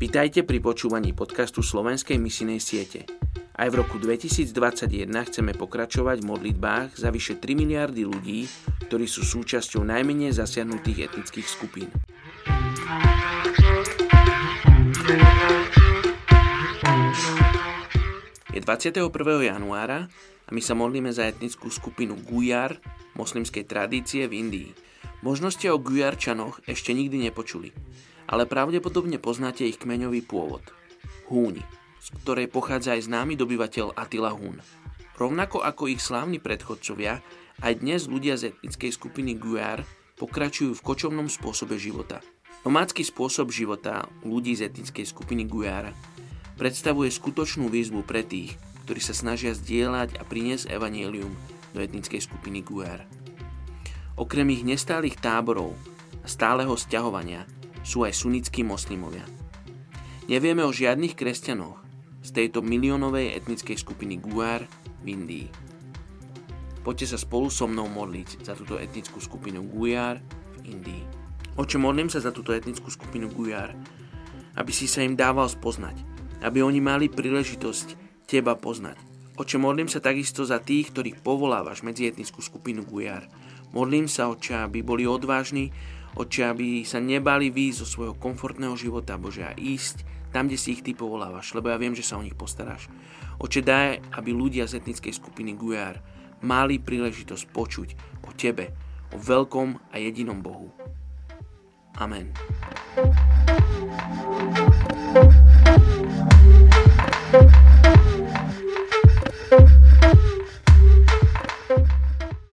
Vitajte pri počúvaní podcastu Slovenskej misinej siete. Aj v roku 2021 chceme pokračovať v modlitbách za vyše 3 miliardy ľudí, ktorí sú súčasťou najmenej zasiahnutých etnických skupín. Je 21. januára a my sa modlíme za etnickú skupinu Gujar moslimskej tradície v Indii. Možno ste o Gujarčanoch ešte nikdy nepočuli ale pravdepodobne poznáte ich kmeňový pôvod. Húni, z ktorej pochádza aj známy dobyvateľ Attila Hún. Rovnako ako ich slávni predchodcovia, aj dnes ľudia z etnickej skupiny Gujar pokračujú v kočovnom spôsobe života. Nomádsky spôsob života ľudí z etnickej skupiny Gujar predstavuje skutočnú výzvu pre tých, ktorí sa snažia zdieľať a priniesť evanielium do etnickej skupiny Gujar. Okrem ich nestálych táborov a stáleho sťahovania sú aj sunnickí moslimovia. Nevieme o žiadnych kresťanoch z tejto miliónovej etnickej skupiny Guar v Indii. Poďte sa spolu so mnou modliť za túto etnickú skupinu Gujar v Indii. Oče, modlím sa za túto etnickú skupinu Gujar, aby si sa im dával spoznať, aby oni mali príležitosť teba poznať. Oče, modlím sa takisto za tých, ktorých povolávaš medzi etnickú skupinu Gujar. Modlím sa, oče, aby boli odvážni, Oče, aby sa nebali výjsť zo svojho komfortného života, Bože, a ísť tam, kde si ich Ty povolávaš, lebo ja viem, že sa o nich postaráš. Oče, daj, aby ľudia z etnickej skupiny Gujar mali príležitosť počuť o Tebe, o veľkom a jedinom Bohu. Amen.